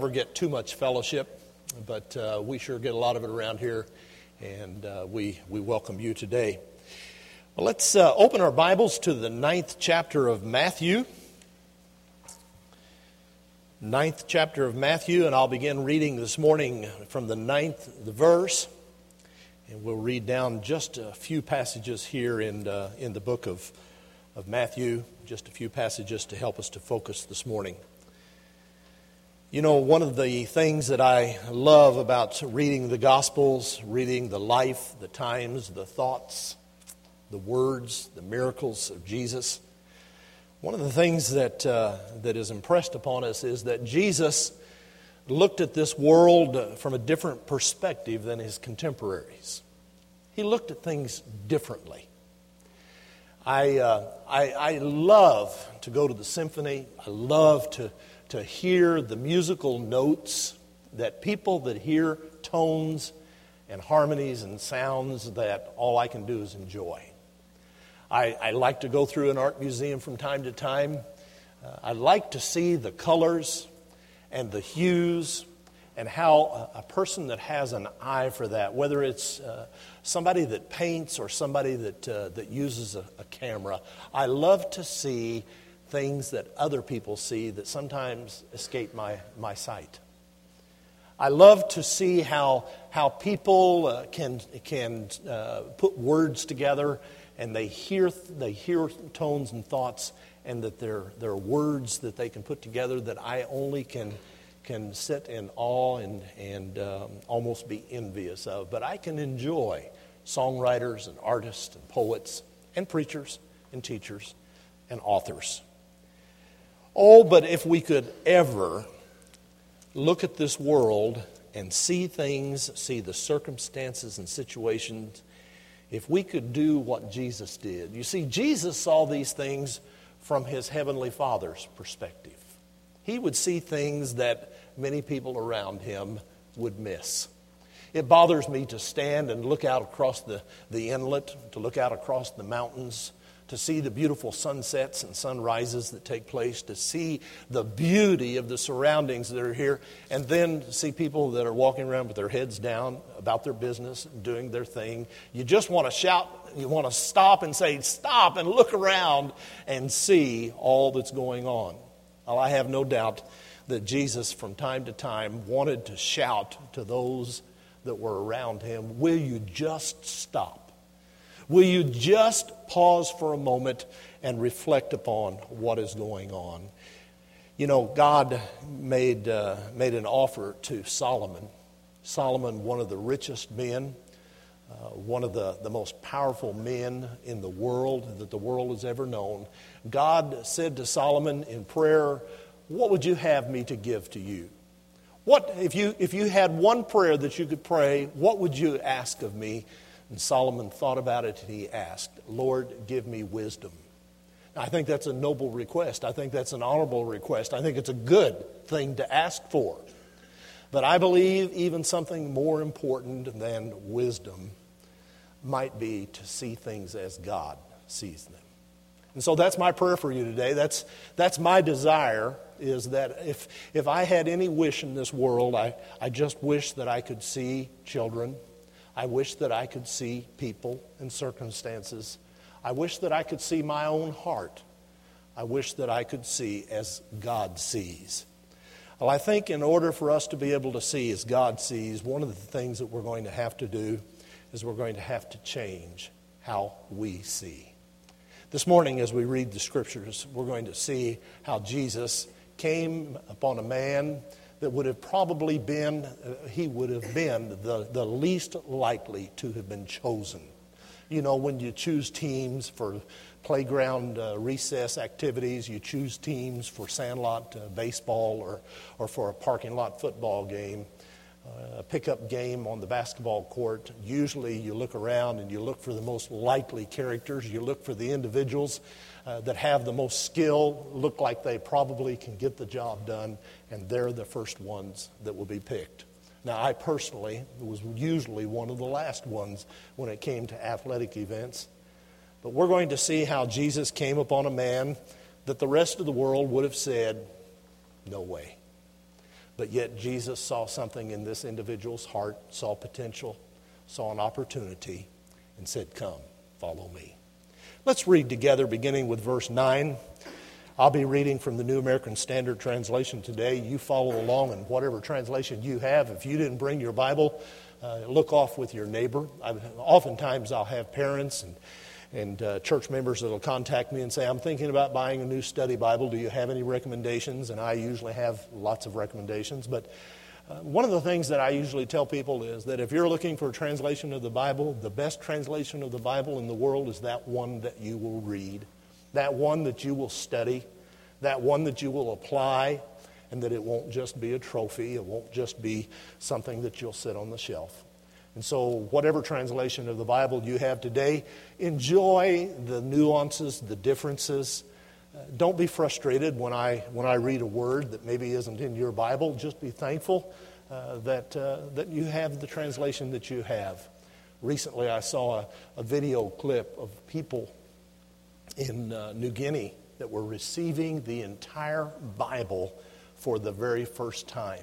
never get too much fellowship, but uh, we sure get a lot of it around here, and uh, we, we welcome you today. Well, let's uh, open our Bibles to the ninth chapter of Matthew. Ninth chapter of Matthew, and I'll begin reading this morning from the ninth the verse, and we'll read down just a few passages here in, uh, in the book of, of Matthew, just a few passages to help us to focus this morning. You know, one of the things that I love about reading the Gospels, reading the life, the times, the thoughts, the words, the miracles of Jesus, one of the things that, uh, that is impressed upon us is that Jesus looked at this world from a different perspective than his contemporaries. He looked at things differently. I, uh, I, I love to go to the symphony. I love to to hear the musical notes that people that hear tones and harmonies and sounds that all I can do is enjoy. I, I like to go through an art museum from time to time. Uh, I like to see the colors and the hues and how a, a person that has an eye for that, whether it's uh, somebody that paints or somebody that, uh, that uses a, a camera, I love to see things that other people see that sometimes escape my, my sight. I love to see how, how people uh, can, can uh, put words together and they hear, they hear tones and thoughts, and that there, there are words that they can put together that I only can, can sit in awe and, and um, almost be envious of. But I can enjoy songwriters and artists and poets and preachers and teachers and authors. Oh, but if we could ever look at this world and see things, see the circumstances and situations, if we could do what Jesus did. You see, Jesus saw these things from his heavenly Father's perspective. He would see things that many people around him would miss. It bothers me to stand and look out across the, the inlet, to look out across the mountains, to see the beautiful sunsets and sunrises that take place, to see the beauty of the surroundings that are here, and then see people that are walking around with their heads down about their business, and doing their thing. You just want to shout, you want to stop and say, Stop and look around and see all that's going on. Well, I have no doubt that Jesus, from time to time, wanted to shout to those that were around him, Will you just stop? Will you just pause for a moment and reflect upon what is going on? You know, God made, uh, made an offer to Solomon. Solomon, one of the richest men, uh, one of the, the most powerful men in the world that the world has ever known. God said to Solomon in prayer, What would you have me to give to you? What, if, you, if you had one prayer that you could pray, what would you ask of me? And Solomon thought about it and he asked, Lord, give me wisdom. Now, I think that's a noble request. I think that's an honorable request. I think it's a good thing to ask for. But I believe even something more important than wisdom might be to see things as God sees them. And so that's my prayer for you today. That's, that's my desire is that if, if I had any wish in this world, I, I just wish that I could see children I wish that I could see people and circumstances. I wish that I could see my own heart. I wish that I could see as God sees. Well, I think in order for us to be able to see as God sees, one of the things that we're going to have to do is we're going to have to change how we see. This morning, as we read the scriptures, we're going to see how Jesus came upon a man that would have probably been, uh, he would have been the, the least likely to have been chosen. You know, when you choose teams for playground uh, recess activities, you choose teams for sandlot uh, baseball or, or for a parking lot football game, uh, a pickup game on the basketball court. Usually you look around and you look for the most likely characters, you look for the individuals uh, that have the most skill, look like they probably can get the job done, and they're the first ones that will be picked. Now, I personally was usually one of the last ones when it came to athletic events. But we're going to see how Jesus came upon a man that the rest of the world would have said, No way. But yet, Jesus saw something in this individual's heart, saw potential, saw an opportunity, and said, Come, follow me. Let's read together, beginning with verse 9. I'll be reading from the New American Standard Translation today. You follow along in whatever translation you have. If you didn't bring your Bible, uh, look off with your neighbor. I've, oftentimes, I'll have parents and and uh, church members that will contact me and say, I'm thinking about buying a new study Bible. Do you have any recommendations? And I usually have lots of recommendations. But uh, one of the things that I usually tell people is that if you're looking for a translation of the Bible, the best translation of the Bible in the world is that one that you will read, that one that you will study, that one that you will apply, and that it won't just be a trophy, it won't just be something that you'll sit on the shelf. And so, whatever translation of the Bible you have today, enjoy the nuances, the differences. Don't be frustrated when I, when I read a word that maybe isn't in your Bible. Just be thankful uh, that, uh, that you have the translation that you have. Recently, I saw a, a video clip of people in uh, New Guinea that were receiving the entire Bible for the very first time.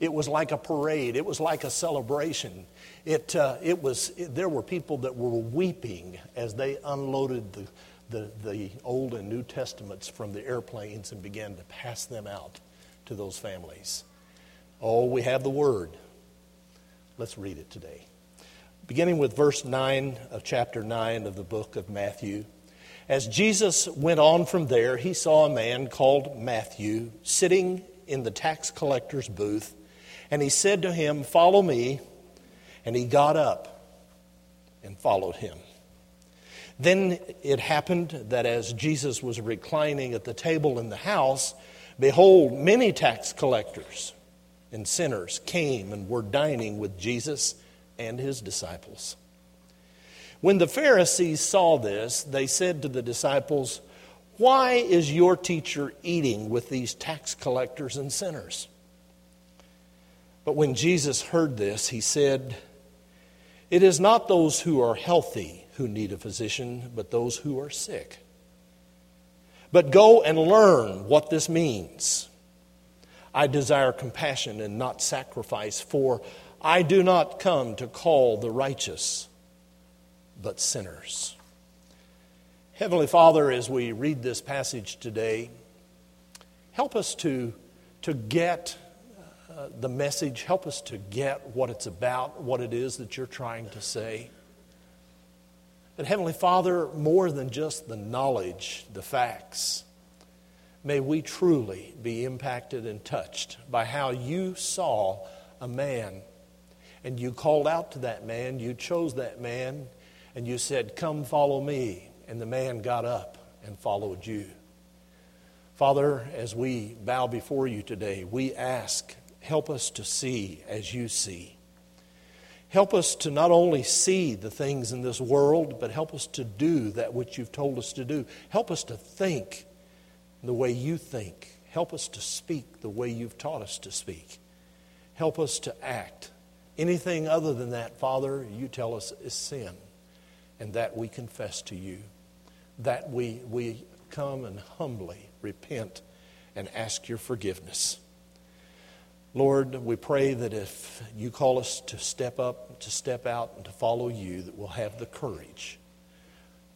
It was like a parade. It was like a celebration. It, uh, it was, it, there were people that were weeping as they unloaded the, the, the Old and New Testaments from the airplanes and began to pass them out to those families. Oh, we have the Word. Let's read it today. Beginning with verse 9 of chapter 9 of the book of Matthew. As Jesus went on from there, he saw a man called Matthew sitting in the tax collector's booth and he said to him, Follow me. And he got up and followed him. Then it happened that as Jesus was reclining at the table in the house, behold, many tax collectors and sinners came and were dining with Jesus and his disciples. When the Pharisees saw this, they said to the disciples, Why is your teacher eating with these tax collectors and sinners? But when Jesus heard this, he said, It is not those who are healthy who need a physician, but those who are sick. But go and learn what this means. I desire compassion and not sacrifice, for I do not come to call the righteous, but sinners. Heavenly Father, as we read this passage today, help us to, to get uh, the message. Help us to get what it's about, what it is that you're trying to say. But, Heavenly Father, more than just the knowledge, the facts, may we truly be impacted and touched by how you saw a man and you called out to that man, you chose that man, and you said, Come follow me. And the man got up and followed you. Father, as we bow before you today, we ask help us to see as you see. Help us to not only see the things in this world, but help us to do that which you've told us to do. Help us to think the way you think. Help us to speak the way you've taught us to speak. Help us to act. Anything other than that, Father, you tell us is sin, and that we confess to you. That we, we come and humbly repent and ask your forgiveness. Lord, we pray that if you call us to step up, to step out, and to follow you, that we'll have the courage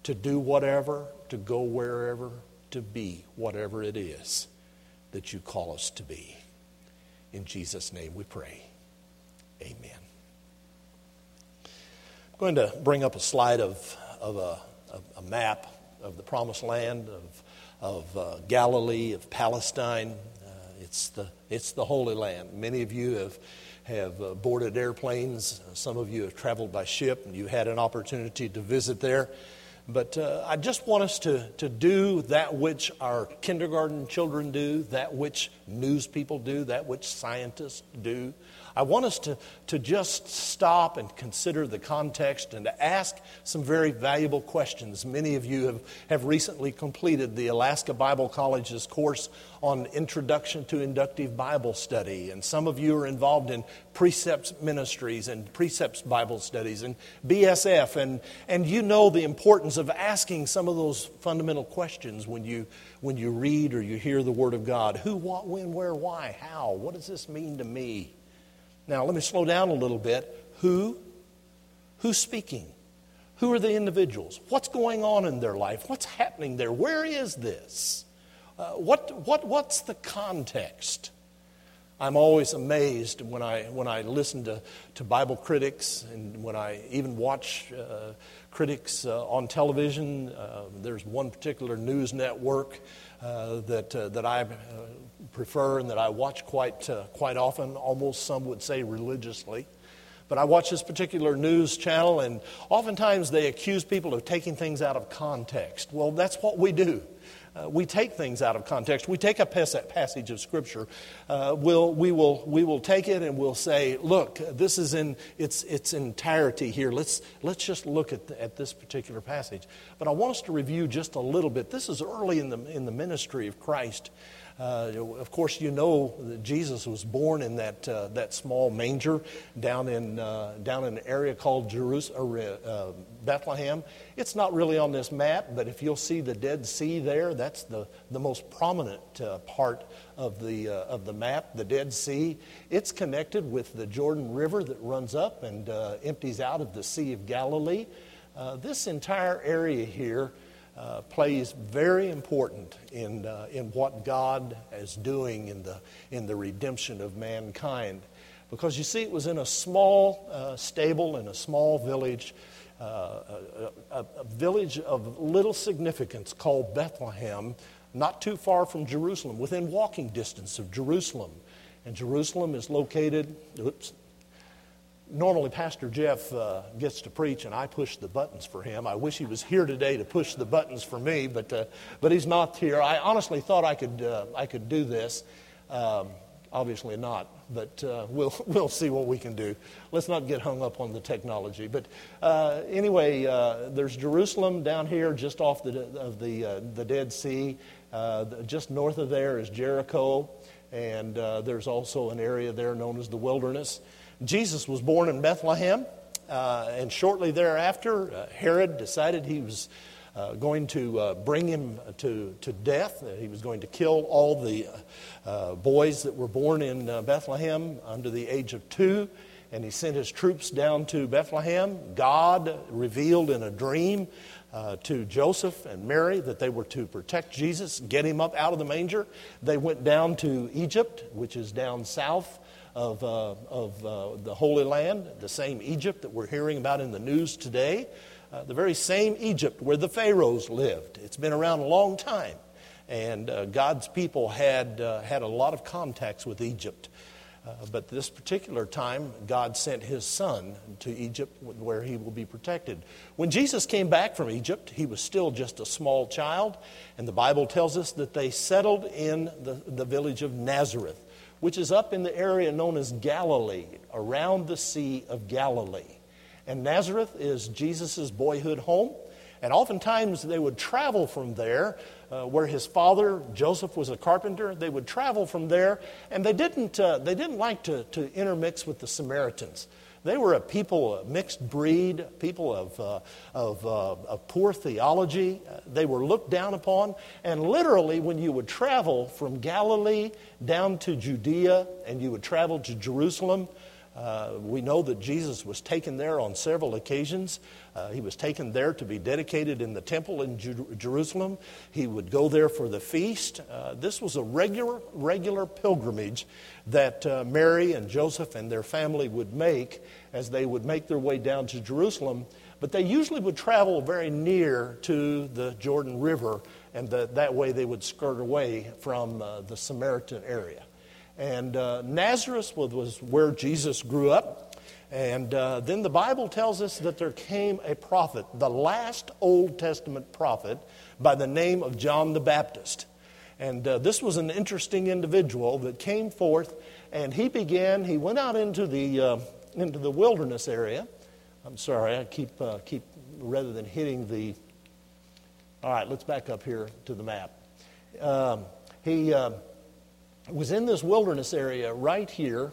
to do whatever, to go wherever, to be whatever it is that you call us to be. In Jesus' name we pray. Amen. I'm going to bring up a slide of, of a, a map of the promised land, of, of uh, Galilee, of Palestine, it's the, it's the Holy Land. Many of you have, have uh, boarded airplanes. Some of you have traveled by ship, and you had an opportunity to visit there. But uh, I just want us to, to do that which our kindergarten children do, that which news people do, that which scientists do. I want us to, to just stop and consider the context and to ask some very valuable questions. Many of you have, have recently completed the Alaska Bible College's course on Introduction to Inductive Bible Study, and some of you are involved in Precepts Ministries and Precepts Bible Studies and BSF, and, and you know the importance of asking some of those fundamental questions when you, when you read or you hear the Word of God. Who, what, when, where, why, how? What does this mean to me? Now, let me slow down a little bit. Who? Who's speaking? Who are the individuals? What's going on in their life? What's happening there? Where is this? Uh, what, what, what's the context? I'm always amazed when I, when I listen to, to Bible critics and when I even watch uh, critics uh, on television. Uh, there's one particular news network uh, that, uh, that I prefer and that I watch quite, quite often, almost some would say religiously. But I watch this particular news channel, and oftentimes they accuse people of taking things out of context. Well, that's what we do. Uh, we take things out of context. We take a passage of Scripture. Uh, we'll, we, will, we will take it and we'll say, look, this is in its, its entirety here. Let's, let's just look at, the, at this particular passage. But I want us to review just a little bit. This is early in the, in the ministry of Christ. Uh, of course, you know that Jesus was born in that, uh, that small manger down in, uh, down in an area called Jerusalem, uh, Bethlehem. It's not really on this map, but if you'll see the Dead Sea there, that's the, the most prominent uh, part of the, uh, of the map, the Dead Sea. It's connected with the Jordan River that runs up and empties out of the Sea of Galilee. this entire area here uh, plays very important in, uh, in what God is doing in the, in the redemption of mankind. Because you see, it was in a small uh, stable in a small village, uh, a, a, a village of little significance called Bethlehem, not too far from Jerusalem, within walking distance of Jerusalem. And Jerusalem is located, oops, normally Pastor Jeff uh, gets to preach and I push the buttons for him. I wish he was here today to push the buttons for me, but, uh, but he's not here. I honestly thought I could, uh, I could do this. Um, obviously not, but uh, we'll, we'll see what we can do. Let's not get hung up on the technology. But uh, anyway, uh, there's Jerusalem down here just off the, of the, the Dead Sea. just north of there is Jericho, and there's also an area there known as the wilderness. Jesus was born in Bethlehem, uh, and shortly thereafter, uh, Herod decided he was uh, going to uh, bring him to, to death. That he was going to kill all the uh, boys that were born in uh, Bethlehem under the age of two. And he sent his troops down to Bethlehem. God revealed in a dream to Joseph and Mary that they were to protect Jesus, get him up out of the manger. They went down to Egypt, which is down south of, uh, of uh, the Holy Land, the same Egypt that we're hearing about in the news today, uh, the very same Egypt where the Pharaohs lived. It's been around a long time. And uh, God's people had, uh, had a lot of contacts with Egypt. Uh, but this particular time, God sent his son to Egypt where he will be protected. When Jesus came back from Egypt, he was still just a small child, and the Bible tells us that they settled in the, the village of Nazareth which is up in the area known as Galilee, around the Sea of Galilee. And Nazareth is Jesus' boyhood home. And oftentimes they would travel from there, uh, where his father, Joseph, was a carpenter. They would travel from there, and they didn't, uh, they didn't like to, to intermix with the Samaritans. They were a people, a mixed breed, people of, uh, of, uh, of poor theology. They were looked down upon. And literally, when you would travel from Galilee down to Judea and you would travel to Jerusalem, uh, we know that Jesus was taken there on several occasions. Uh, he was taken there to be dedicated in the temple in Jerusalem. He would go there for the feast. Uh, this was a regular, regular pilgrimage that uh, Mary and Joseph and their family would make as they would make their way down to Jerusalem. But they usually would travel very near to the Jordan River, and the, that way they would skirt away from uh, the Samaritan area. And uh, Nazareth was where Jesus grew up. And uh, then the Bible tells us that there came a prophet, the last Old Testament prophet, by the name of John the Baptist. And uh, this was an interesting individual that came forth, and he began, he went out into the, uh, into the wilderness area. I'm sorry, I keep, uh, keep, rather than hitting the. All right, let's back up here to the map. Um, he uh, was in this wilderness area right here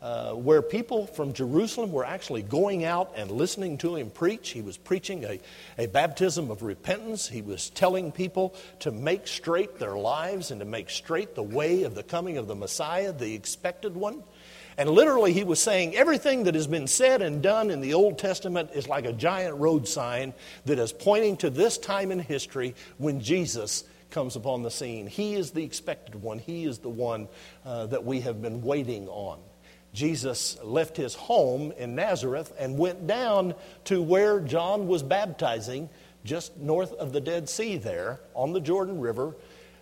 uh, where people from Jerusalem were actually going out and listening to him preach. He was preaching a, a baptism of repentance. He was telling people to make straight their lives and to make straight the way of the coming of the Messiah, the expected one. And literally, he was saying everything that has been said and done in the Old Testament is like a giant road sign that is pointing to this time in history when Jesus comes upon the scene. He is the expected one, He is the one uh, that we have been waiting on. Jesus left his home in Nazareth and went down to where John was baptizing, just north of the Dead Sea, there on the Jordan River,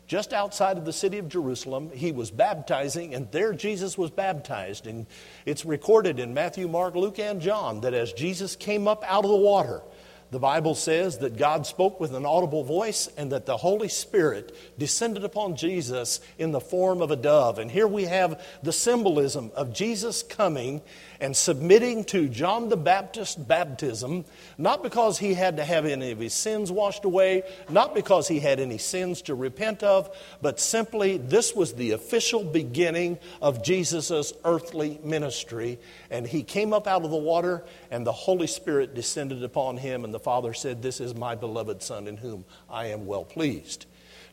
just outside of the city of Jerusalem. He was baptizing, and there Jesus was baptized. And it's recorded in Matthew, Mark, Luke, and John that as Jesus came up out of the water, the Bible says that God spoke with an audible voice and that the Holy Spirit descended upon Jesus in the form of a dove. And here we have the symbolism of Jesus coming and submitting to John the Baptist's baptism, not because he had to have any of his sins washed away, not because he had any sins to repent of, but simply this was the official beginning of Jesus' earthly ministry. And he came up out of the water, and the Holy Spirit descended upon him, and the Father said, This is my beloved Son in whom I am well pleased.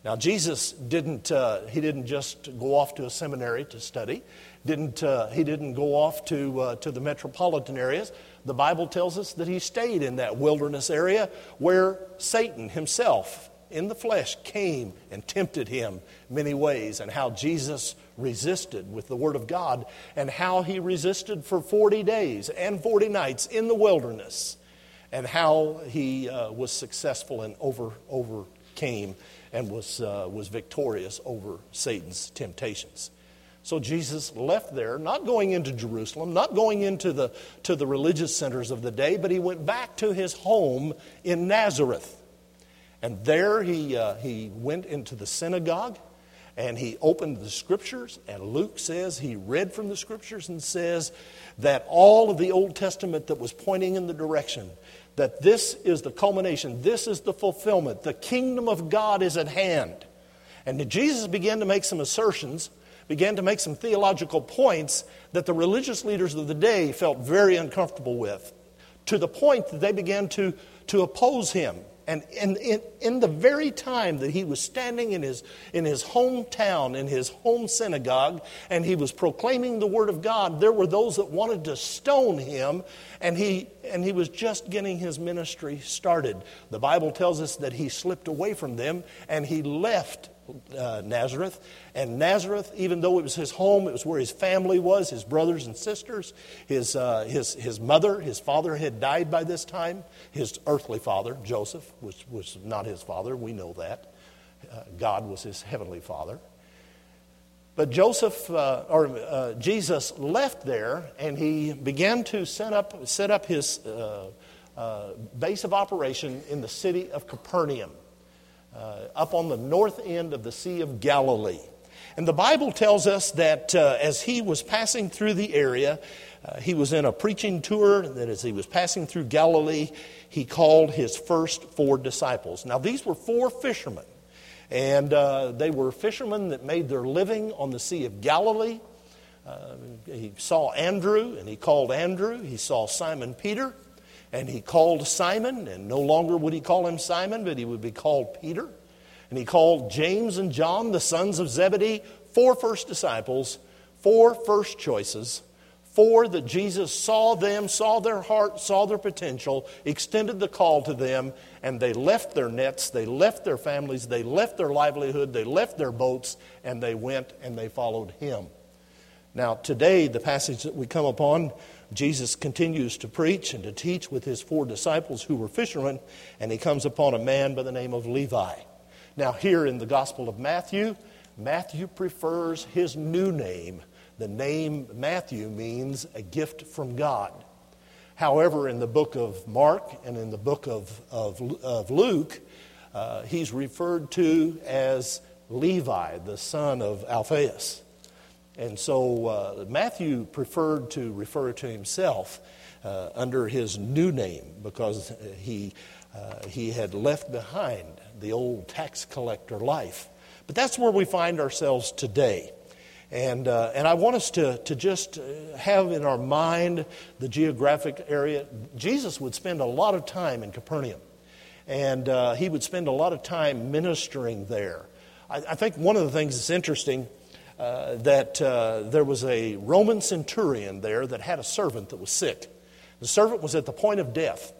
Now, Jesus didn't, uh, he didn't just go off to a seminary to study. Didn't, uh, he didn't go off to, uh, to the metropolitan areas. The Bible tells us that he stayed in that wilderness area where Satan himself, in the flesh, came and tempted him many ways, and how Jesus resisted with the Word of God, and how he resisted for 40 days and 40 nights in the wilderness, and how he uh, was successful and over, overcame and was, uh, was victorious over Satan's temptations. So Jesus left there, not going into Jerusalem, not going into the, to the religious centers of the day, but he went back to his home in Nazareth. And there he, uh, he went into the synagogue and he opened the scriptures. And Luke says he read from the scriptures and says that all of the Old Testament that was pointing in the direction that this is the culmination, this is the fulfillment, the kingdom of God is at hand. And Jesus began to make some assertions, began to make some theological points that the religious leaders of the day felt very uncomfortable with, to the point that they began to, to oppose him. And in, in, in, the very time that he was standing in his, in his hometown, in his home synagogue, and he was proclaiming the word of God, there were those that wanted to stone him, and he, and he was just getting his ministry started. The Bible tells us that he slipped away from them and he left uh, Nazareth. And Nazareth, even though it was his home, it was where his family was, his brothers and sisters, his, uh, his, his mother, his father had died by this time. His earthly father, Joseph, was, was not his father. We know that. Uh, God was his heavenly father. But Joseph, uh, or uh, Jesus left there and he began to set up, set up his uh, base of operation in the city of Capernaum uh, up on the north end of the Sea of Galilee. And the Bible tells us that uh, as he was passing through the area, uh, he was in a preaching tour, that as he was passing through Galilee, he called his first four disciples. Now, these were four fishermen, and uh, they were fishermen that made their living on the Sea of Galilee. Uh, he saw Andrew, and he called Andrew. He saw Simon Peter, and he called Simon, and no longer would he call him Simon, but he would be called Peter. And he called James and John, the sons of Zebedee, four first disciples, four first choices, four that Jesus saw them, saw their heart, saw their potential, extended the call to them, and they left their nets, they left their families, they left their livelihood, they left their boats, and they went and they followed him. Now, today, the passage that we come upon Jesus continues to preach and to teach with his four disciples who were fishermen, and he comes upon a man by the name of Levi. Now, here in the Gospel of Matthew, Matthew prefers his new name. The name Matthew means a gift from God. However, in the book of Mark and in the book of, of, of Luke, uh, he's referred to as Levi, the son of Alphaeus. And so uh, Matthew preferred to refer to himself uh, under his new name because he, uh, he had left behind the old tax collector life. But that's where we find ourselves today. And, uh, and I want us to, to just uh, have in our mind the geographic area. Jesus would spend a lot of time in Capernaum, and uh, he would spend a lot of time ministering there. I, I think one of the things that's interesting uh, that uh, there was a Roman centurion there that had a servant that was sick. The servant was at the point of death.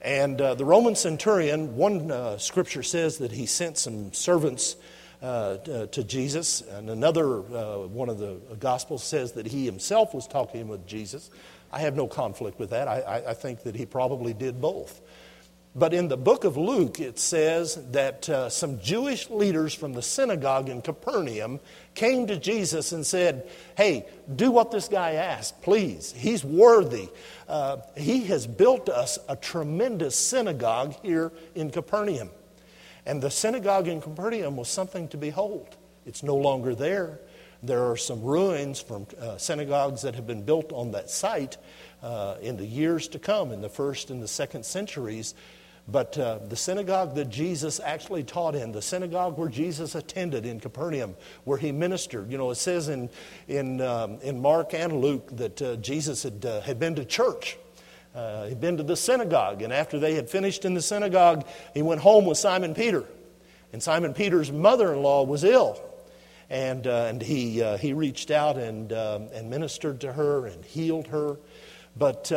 And uh, the Roman centurion, one uh, scripture says that he sent some servants uh, to Jesus, and another uh, one of the Gospels says that he himself was talking with Jesus. I have no conflict with that. I, I think that he probably did both. But in the book of Luke, it says that uh, some Jewish leaders from the synagogue in Capernaum came to Jesus and said, Hey, do what this guy asked, please. He's worthy. Uh, he has built us a tremendous synagogue here in Capernaum. And the synagogue in Capernaum was something to behold. It's no longer there. There are some ruins from uh, synagogues that have been built on that site uh, in the years to come, in the first and the second centuries. But uh, the synagogue that Jesus actually taught in, the synagogue where Jesus attended in Capernaum, where he ministered, you know, it says in, in, um, in Mark and Luke that uh, Jesus had, uh, had been to church. Uh, he'd been to the synagogue, and after they had finished in the synagogue, he went home with Simon Peter. And Simon Peter's mother in law was ill. And, uh, and he, uh, he reached out and, um, and ministered to her and healed her. But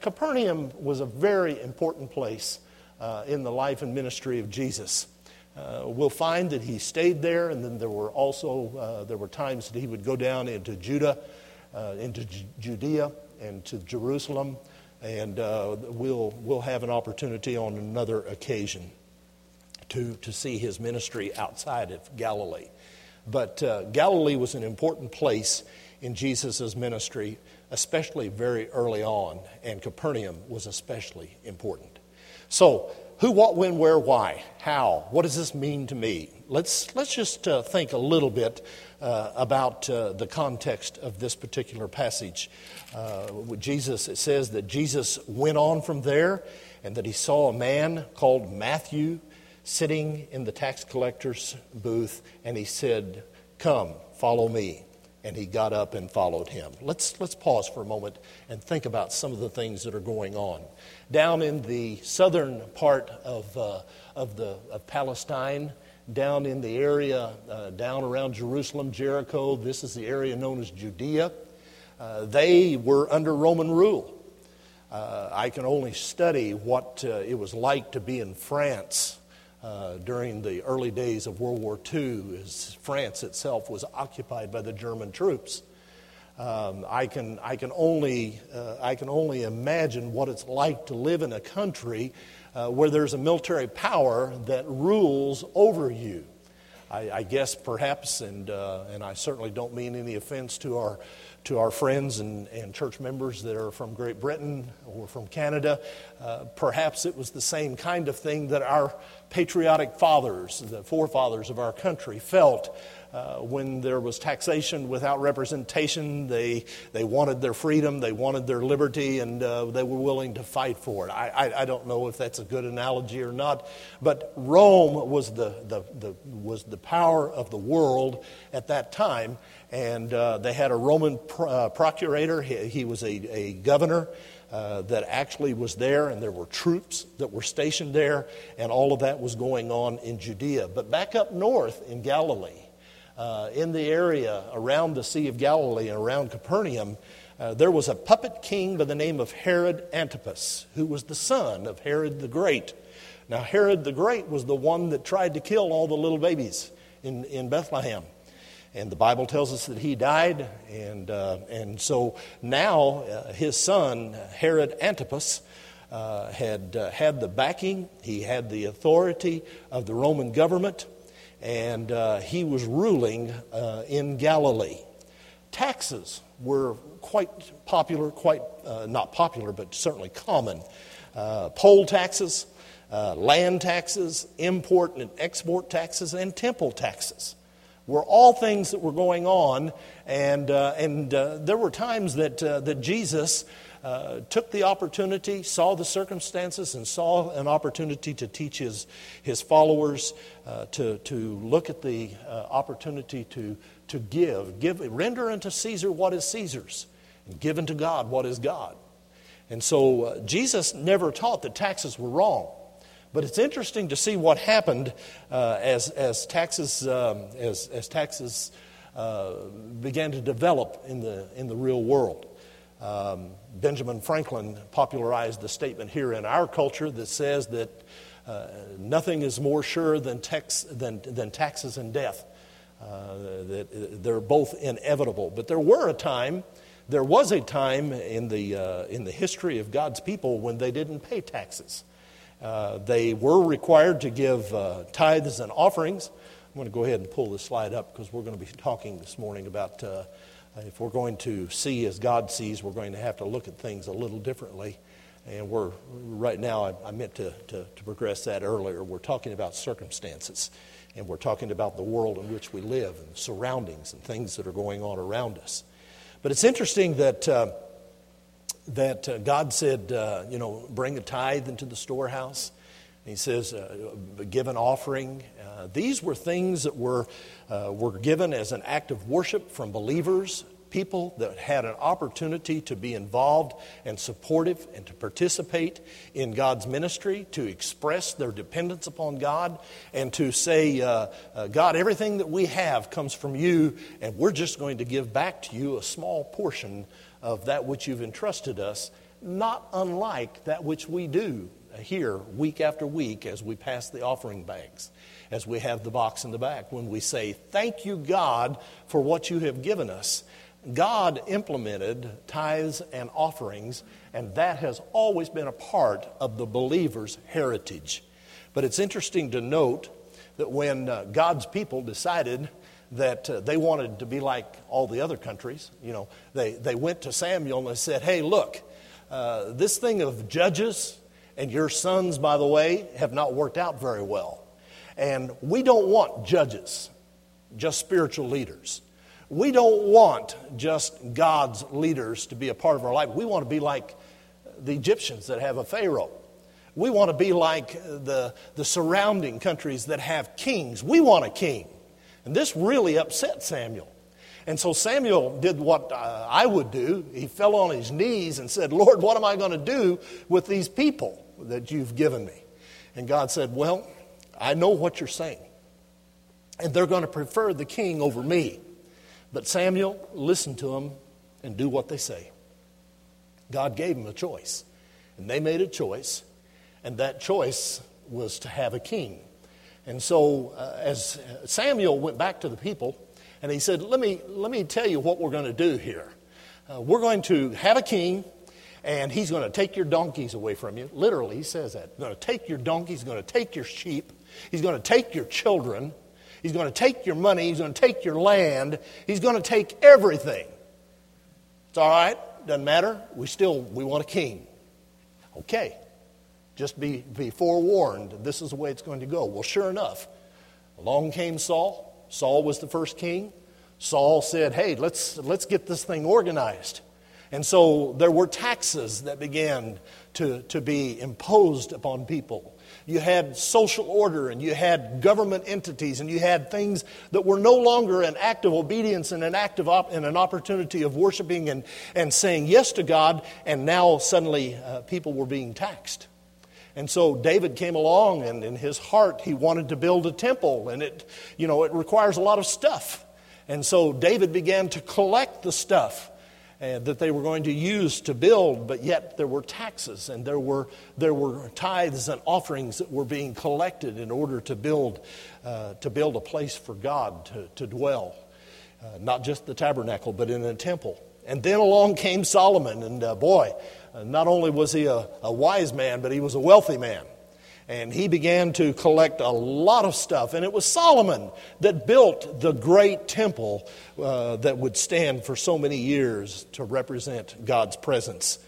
Capernaum was a very important place uh, in the life and ministry of Jesus. Uh, we'll find that he stayed there, and then there were also uh, there were times that he would go down into Judah, uh, into J- Judea, and to Jerusalem, and uh, we'll we'll have an opportunity on another occasion to to see his ministry outside of Galilee. But Galilee was an important place in Jesus' ministry, especially very early on, and Capernaum was especially important. So, who, what, when, where, why, how? What does this mean to me? Let's, let's just uh, think a little bit uh, about uh, the context of this particular passage. Uh, Jesus, it says that Jesus went on from there and that he saw a man called Matthew sitting in the tax collector's booth and he said, Come, follow me and he got up and followed him. Let's, let's pause for a moment and think about some of the things that are going on. Down in the southern part of, uh, of, the, of Palestine, down in the area uh, down around Jerusalem, Jericho, this is the area known as Judea, uh, they were under Roman rule. Uh, I can only study what uh, it was like to be in France uh, during the early days of World War II, as France itself was occupied by the German troops. Um, I, can, I, can only, uh, I can only imagine what it's like to live in a country uh, where there's a military power that rules over you. I, I guess perhaps, and, uh, and I certainly don't mean any offense to our to our friends and, and church members that are from Great Britain or from Canada. Uh, perhaps it was the same kind of thing that our patriotic fathers, the forefathers of our country, felt uh, when there was taxation without representation. They, they wanted their freedom, they wanted their liberty, and uh, they were willing to fight for it. I, I, I, don't know if that's a good analogy or not, but Rome was the, the, the, was the power of the world at that time, and uh, they had a Roman pro- uh, procurator. He, he, was a, a governor uh, that actually was there, and there were troops that were stationed there, and all of that was going on in Judea. But back up north in Galilee, uh, in the area around the Sea of Galilee and around Capernaum, uh, there was a puppet king by the name of Herod Antipas, who was the son of Herod the Great. Now, Herod the Great was the one that tried to kill all the little babies in, in Bethlehem. And the Bible tells us that he died. And, uh, and so now uh, his son, Herod Antipas, uh, had uh, had the backing, he had the authority of the Roman government and uh, he was ruling uh, in Galilee. Taxes were quite popular, quite not popular, but certainly common. Poll taxes, land taxes, import and export taxes, and temple taxes were all things that were going on. And, uh, and there were times that, that Jesus uh, took the opportunity, saw the circumstances, and saw an opportunity to teach his, his followers uh, to, to look at the uh, opportunity to, to give. give render unto Caesar what is Caesar's, and give unto God what is God. And so uh, Jesus never taught that taxes were wrong. But it's interesting to see what happened uh, as, as taxes, um, as, as taxes uh, began to develop in the, in the real world. Um, Benjamin Franklin popularized the statement here in our culture that says that uh, nothing is more sure than, tax, than, than taxes and death. Uh, that they're both inevitable. But there were a time, there was a time in the, uh, in the history of God's people when they didn't pay taxes. Uh, they were required to give uh, tithes and offerings. I'm going to go ahead and pull this slide up because we're going to be talking this morning about uh, if we're going to see as God sees, we're going to have to look at things a little differently. And we're right now, I, I meant to, to, to, progress that earlier. We're talking about circumstances, and we're talking about the world in which we live and surroundings and things that are going on around us. But it's interesting that, uh, that uh, God said, uh, you know, bring a tithe into the storehouse. he says, uh, give an offering. Uh, these were things that were, uh, were given as an act of worship from believers people that had an opportunity to be involved and supportive and to participate in God's ministry, to express their dependence upon God, and to say, uh, uh, God, everything that we have comes from you, and we're just going to give back to you a small portion of that which you've entrusted us, not unlike that which we do here week after week as we pass the offering bags, as we have the box in the back, when we say, Thank you, God, for what you have given us. God implemented tithes and offerings, and that has always been a part of the believer's heritage. But it's interesting to note that when uh, God's people decided that uh, they wanted to be like all the other countries, you know, they, they went to Samuel and they said, Hey, look, uh, this thing of judges and your sons, by the way, have not worked out very well. And we don't want judges, just spiritual leaders. We don't want just God's leaders to be a part of our life. We want to be like the Egyptians that have a Pharaoh. We want to be like the, the surrounding countries that have kings. We want a king. And this really upset Samuel. And so Samuel did what uh, I would do. He fell on his knees and said, Lord, what am I going to do with these people that you've given me? And God said, Well, I know what you're saying. And they're going to prefer the king over me. But Samuel, listen to them and do what they say. God gave them a choice, and they made a choice, and that choice was to have a king. And so, uh, as Samuel went back to the people, and he said, Let me, let me tell you what we're going to do here. Uh, we're going to have a king, and he's going to take your donkeys away from you. Literally, he says that. He's going to take your donkeys, he's going to take your sheep, he's going to take your children, He's going to take your money. He's going to take your land. He's going to take everything. It's all right. Doesn't matter. We still we want a king. Okay. Just be, be forewarned. This is the way it's going to go. Well, sure enough, along came Saul. Saul was the first king. Saul said, "Hey, let's let's get this thing organized." And so there were taxes that began to, to be imposed upon people you had social order and you had government entities and you had things that were no longer an act of obedience and an act of op- and an opportunity of worshiping and, and saying yes to God, and now suddenly uh, people were being taxed. And so David came along, and in his heart, he wanted to build a temple, and it, you know, it requires a lot of stuff. And so David began to collect the stuff uh, that they were going to use to build, but yet there were taxes and there were, there were tithes and offerings that were being collected in order to build, uh, to build a place for God to, to dwell. Uh, not just the tabernacle, but in a temple. And then along came Solomon, and uh, boy, uh, not only was he a, a wise man, but he was a wealthy man and he began to collect a lot of stuff. And it was Solomon that built the great temple uh, that would stand for so many years to represent God's presence.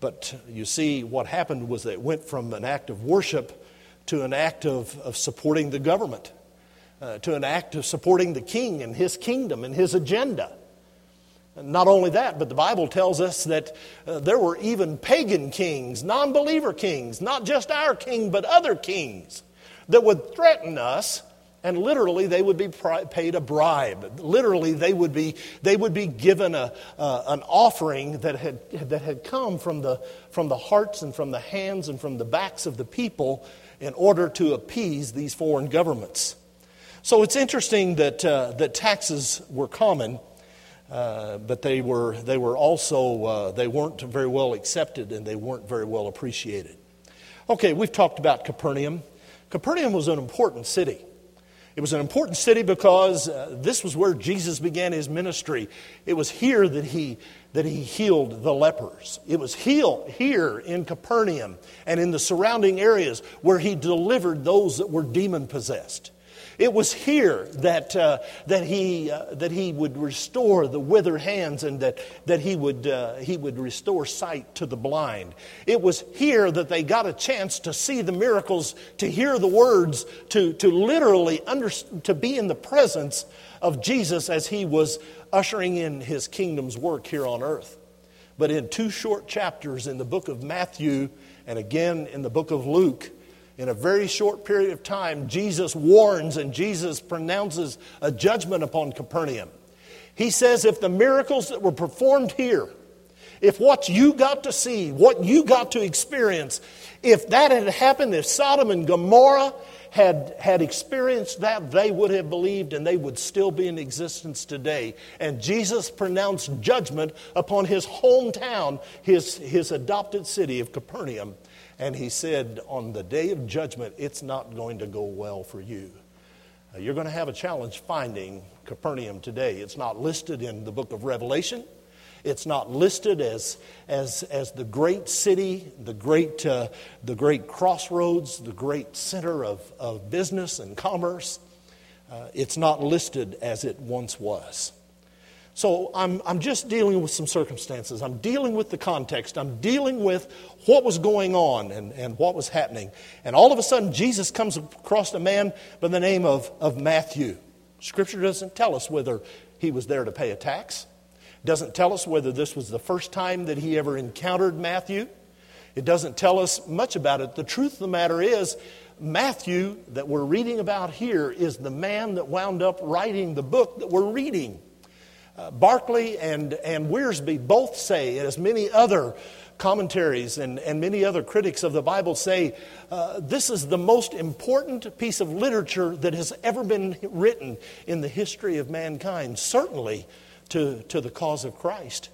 But you see, what happened was that it went from an act of worship to an act of, of supporting the government, uh, to an act of supporting the king and his kingdom and his agenda. Not only that, but the Bible tells us that uh, there were even pagan kings, non believer kings, not just our king, but other kings that would threaten us and literally they would be paid a bribe. Literally, they would be, they would be given a, uh, an offering that had, that had come from the, from the hearts and from the hands and from the backs of the people in order to appease these foreign governments. So it's interesting that, uh, that taxes were common, uh, but they were, they were also, uh, they weren't very well accepted and they weren't very well appreciated. Okay, we've talked about Capernaum. Capernaum was an important city. It was an important city because uh, this was where Jesus began his ministry. It was here that he, that he healed the lepers. It was heal, here in Capernaum and in the surrounding areas where he delivered those that were demon possessed. It was here that, uh, that, he, uh, that he would restore the withered hands and that, that he, would, uh, he would restore sight to the blind. It was here that they got a chance to see the miracles, to hear the words, to, to literally under, to be in the presence of Jesus as he was ushering in his kingdom's work here on earth. But in two short chapters in the book of Matthew and again in the book of Luke, in a very short period of time, Jesus warns and Jesus pronounces a judgment upon Capernaum. He says, if the miracles that were performed here, if what you got to see, what you got to experience, if that had happened, if Sodom and Gomorrah had, had experienced that, they would have believed and they would still be in existence today. And Jesus pronounced judgment upon his hometown, his, his adopted city of Capernaum. And he said, On the day of judgment, it's not going to go well for you. Uh, you're going to have a challenge finding Capernaum today. It's not listed in the book of Revelation. It's not listed as, as, as the great city, the great, uh, the great crossroads, the great center of, of business and commerce. Uh, it's not listed as it once was. So I'm, I'm just dealing with some circumstances. I'm dealing with the context. I'm dealing with what was going on and, and what was happening. And all of a sudden, Jesus comes across a man by the name of, of Matthew. Scripture doesn't tell us whether he was there to pay a tax, doesn't tell us whether this was the first time that he ever encountered Matthew. It doesn't tell us much about it. The truth of the matter is, Matthew, that we're reading about here, is the man that wound up writing the book that we're reading. Uh, Barclay and, and Wiersbe both say, as many other commentaries and, and many other critics of the Bible say, uh, this is the most important piece of literature that has ever been written in the history of mankind, certainly to, to the cause of Christ.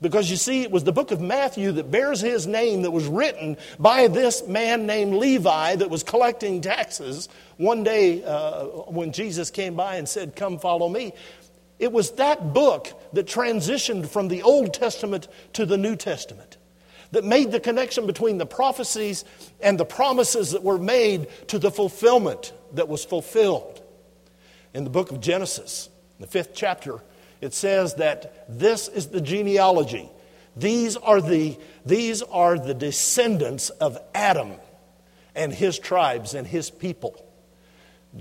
Because you see, it was the book of Matthew that bears his name that was written by this man named Levi that was collecting taxes. One day, uh, when Jesus came by and said, Come follow me, it was that book that transitioned from the Old Testament to the New Testament, that made the connection between the prophecies and the promises that were made to the fulfillment that was fulfilled. In the book of Genesis, the fifth chapter, it says that this is the genealogy. These are the, these are the descendants of Adam and his tribes and his people.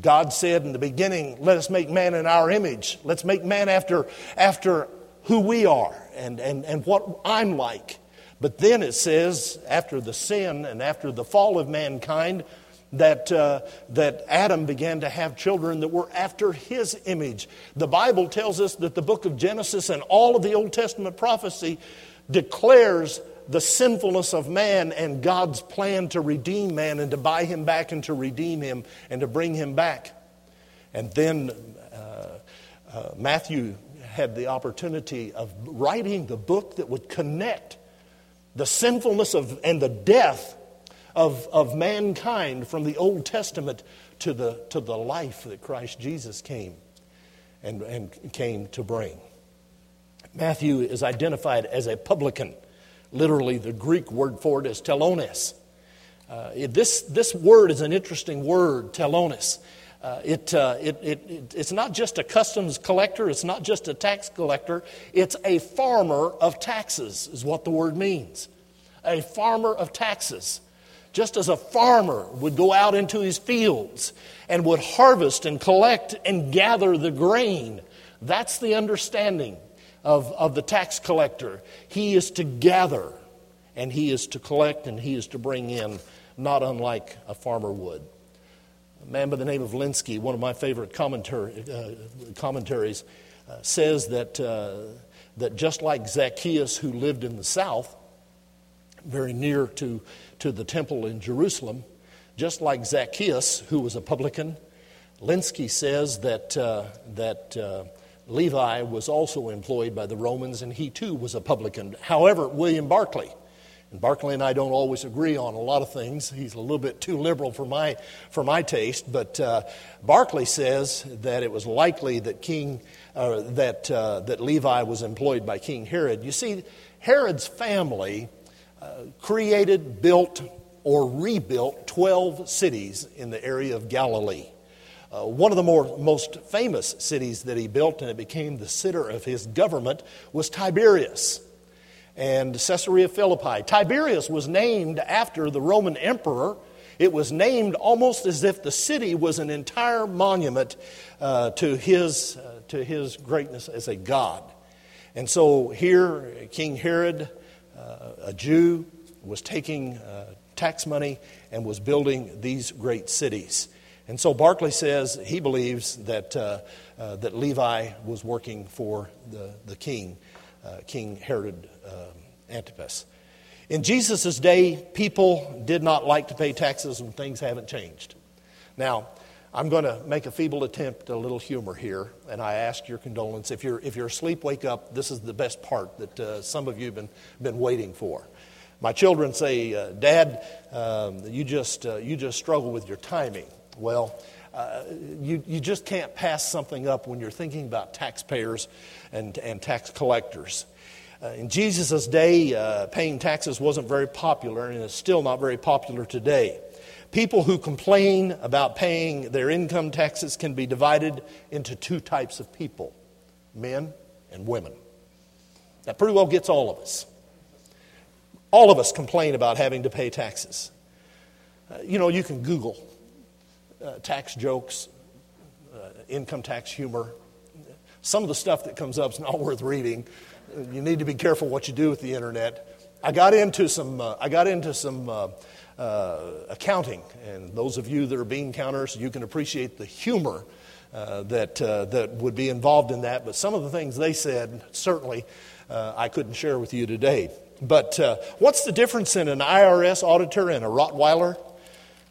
God said in the beginning, let us make man in our image. Let's make man after, after who we are and, and, and what I'm like. But then it says, after the sin and after the fall of mankind, that, uh, that Adam began to have children that were after his image. The Bible tells us that the book of Genesis and all of the Old Testament prophecy declares the sinfulness of man and God's plan to redeem man and to buy him back and to redeem him and to bring him back. And then uh, uh, Matthew had the opportunity of writing the book that would connect the sinfulness of, and the death of, of mankind from the Old Testament to the, to the life that Christ Jesus came and, and came to bring. Matthew is identified as a publican. Literally, the Greek word for it is telones. Uh, it, this, this word is an interesting word, telones. Uh, it, uh, it, it, it's not just a customs collector, it's not just a tax collector, it's a farmer of taxes, is what the word means. A farmer of taxes. Just as a farmer would go out into his fields and would harvest and collect and gather the grain, that's the understanding of, of the tax collector. He is to gather and he is to collect and he is to bring in, not unlike a farmer would. A man by the name of Lenski, one of my favorite commentary, uh, commentaries, uh, says that, uh, that just like Zacchaeus, who lived in the south, very near to, to the temple in Jerusalem, just like Zacchaeus, who was a publican, Lenski says that, uh, that uh, Levi was also employed by the Romans and he too was a publican. However, William Barclay, and Barclay and I don't always agree on a lot of things. He's a little bit too liberal for my, for my taste. But uh, Barclay says that it was likely that King, uh, that, uh, that Levi was employed by King Herod. You see, Herod's family uh, created, built, or rebuilt 12 cities in the area of Galilee. Uh, one of the more, most famous cities that he built, and it became the center of his government, was Tiberias and Caesarea Philippi. Tiberias was named after the Roman emperor. It was named almost as if the city was an entire monument uh, to, his, uh, to his greatness as a god. And so here, King Herod, uh, a Jew, was taking uh, tax money and was building these great cities. And so Barclay says he believes that, uh, uh, that Levi was working for the, the king, uh, King Herod um, Antipas. In Jesus' day, people did not like to pay taxes and things haven't changed. Now, I'm going to make a feeble attempt at a little humor here, and I ask your condolence. If you're, if you're asleep, wake up. This is the best part that uh, some of you have been, been waiting for. My children say, uh, Dad, um, you, just, uh, you just struggle with your timing. Well, uh, you, you just can't pass something up when you're thinking about taxpayers and, and tax collectors. Uh, in Jesus' day, uh, paying taxes wasn't very popular, and it's still not very popular today. People who complain about paying their income taxes can be divided into two types of people men and women. That pretty well gets all of us. All of us complain about having to pay taxes. Uh, you know, you can Google uh, tax jokes, uh, income tax humor. Some of the stuff that comes up is not worth reading. You need to be careful what you do with the internet. I got into some, uh, I got into some uh, uh, accounting, and those of you that are bean counters, you can appreciate the humor uh, that, that would be involved in that. But some of the things they said, certainly, I couldn't share with you today. But what's the difference in an IRS auditor and a Rottweiler?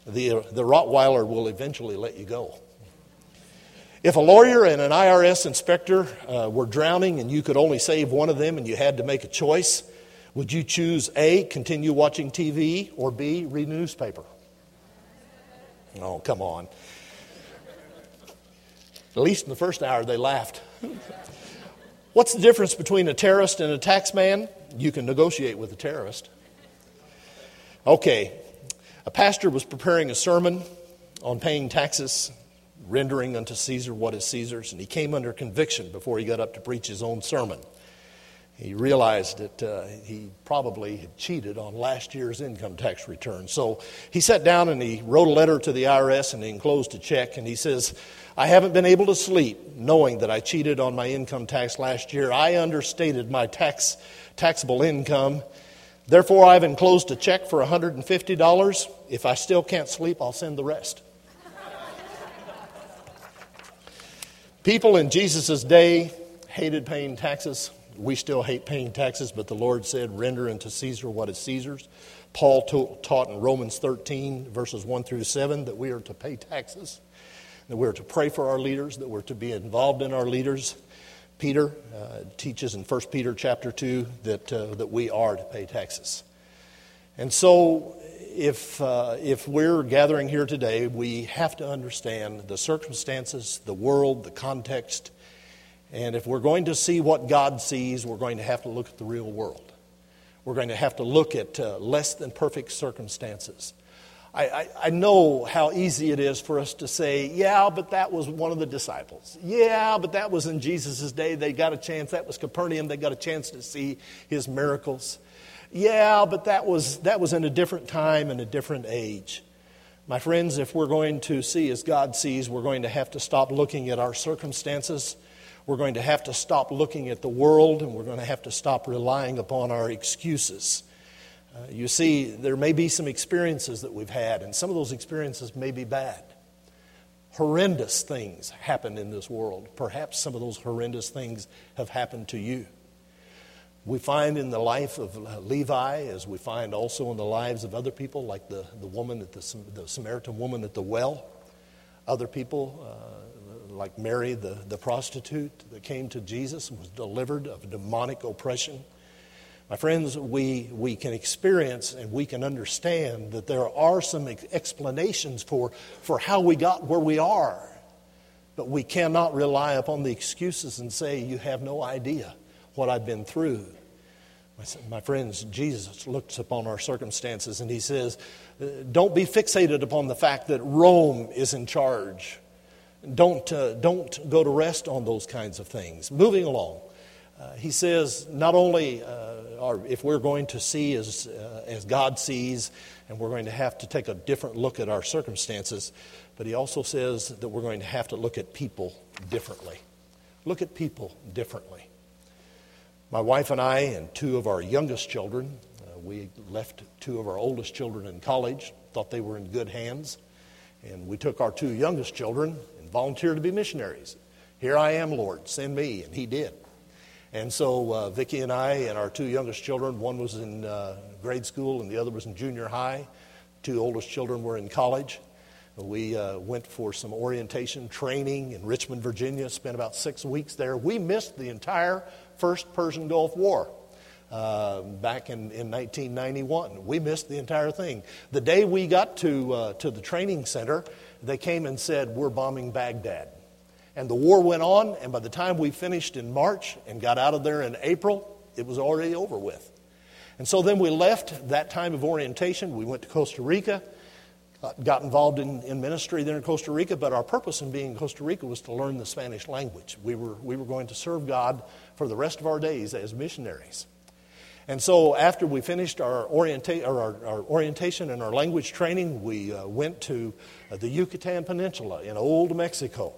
The, the Rottweiler will eventually let you go. If a lawyer and an IRS inspector uh, were drowning and you could only save one of them and you had to make a choice, would you choose A, continue watching TV, or B, read newspaper? Oh, come on. At least in the first hour, they laughed. What's the difference between a terrorist and a tax man? You can negotiate with a terrorist. Okay, a pastor was preparing a sermon on paying taxes, rendering unto Caesar what is Caesar's, and he came under conviction before he got up to preach his own sermon. He realized that uh, he probably had cheated on last year's income tax return. So he sat down and he wrote a letter to the IRS and he enclosed a check. And he says, I haven't been able to sleep knowing that I cheated on my income tax last year. I understated my tax, taxable income Therefore, I've enclosed a check for $150. If I still can't sleep, I'll send the rest. People in Jesus' day hated paying taxes. We still hate paying taxes, but the Lord said, Render unto Caesar what is Caesar's. Paul taught in Romans 13, verses 1 through 7, that we are to pay taxes, that we're to pray for our leaders, that we're to be involved in our leaders. Peter uh, teaches in 1 Peter chapter 2 that, uh, that we are to pay taxes. And so, if, uh, if we're gathering here today, we have to understand the circumstances, the world, the context. And if we're going to see what God sees, we're going to have to look at the real world. We're going to have to look at uh, less than perfect circumstances. I, I, I, know how easy it is for us to say, yeah, but that was one of the disciples. Yeah, but that was in Jesus' day. They got a chance. That was Capernaum. They got a chance to see his miracles. Yeah, but that was, that was in a different time and a different age. My friends, if we're going to see as God sees, we're going to have to stop looking at our circumstances. We're going to have to stop looking at the world, and we're going to have to stop relying upon our excuses. Uh, you see, there may be some experiences that we've had, and some of those experiences may be bad. horrendous things happen in this world. Perhaps some of those horrendous things have happened to you. We find in the life of Levi, as we find also in the lives of other people, like the, the woman at the, the Samaritan woman at the well, other people, uh, like Mary, the, the prostitute that came to Jesus and was delivered of demonic oppression. My friends, we, we can experience and we can understand that there are some explanations for, for how we got where we are. But we cannot rely upon the excuses and say, You have no idea what I've been through. My, friends, Jesus looks upon our circumstances and he says, Don't be fixated upon the fact that Rome is in charge. Don't, uh, don't go to rest on those kinds of things. Moving along. Uh, he says not only uh, if we're going to see as, uh, as God sees, and we're going to have to take a different look at our circumstances, but he also says that we're going to have to look at people differently. Look at people differently. My wife and I, and two of our youngest children, uh, we left two of our oldest children in college, thought they were in good hands, and we took our two youngest children and volunteered to be missionaries. Here I am, Lord, send me, and he did. And so uh, Vicki and I and our two youngest children, one was in uh, grade school and the other was in junior high. Two oldest children were in college. We uh, went for some orientation training in Richmond, Virginia, spent about six weeks there. We missed the entire First Persian Gulf War. Uh, back in, in 1991. We missed the entire thing. The day we got to, uh, to the training center, they came and said, We're bombing Baghdad. And the war went on, and by the time we finished in March and got out of there in April, it was already over with. And so then we left that time of orientation. We went to Costa Rica, got involved in, in ministry there in Costa Rica, but our purpose in being in Costa Rica was to learn the Spanish language. We were, we were going to serve God for the rest of our days as missionaries. And so after we finished our, orienta- our, our orientation and our language training, we uh, went to uh, the Yucatan Peninsula in old Mexico.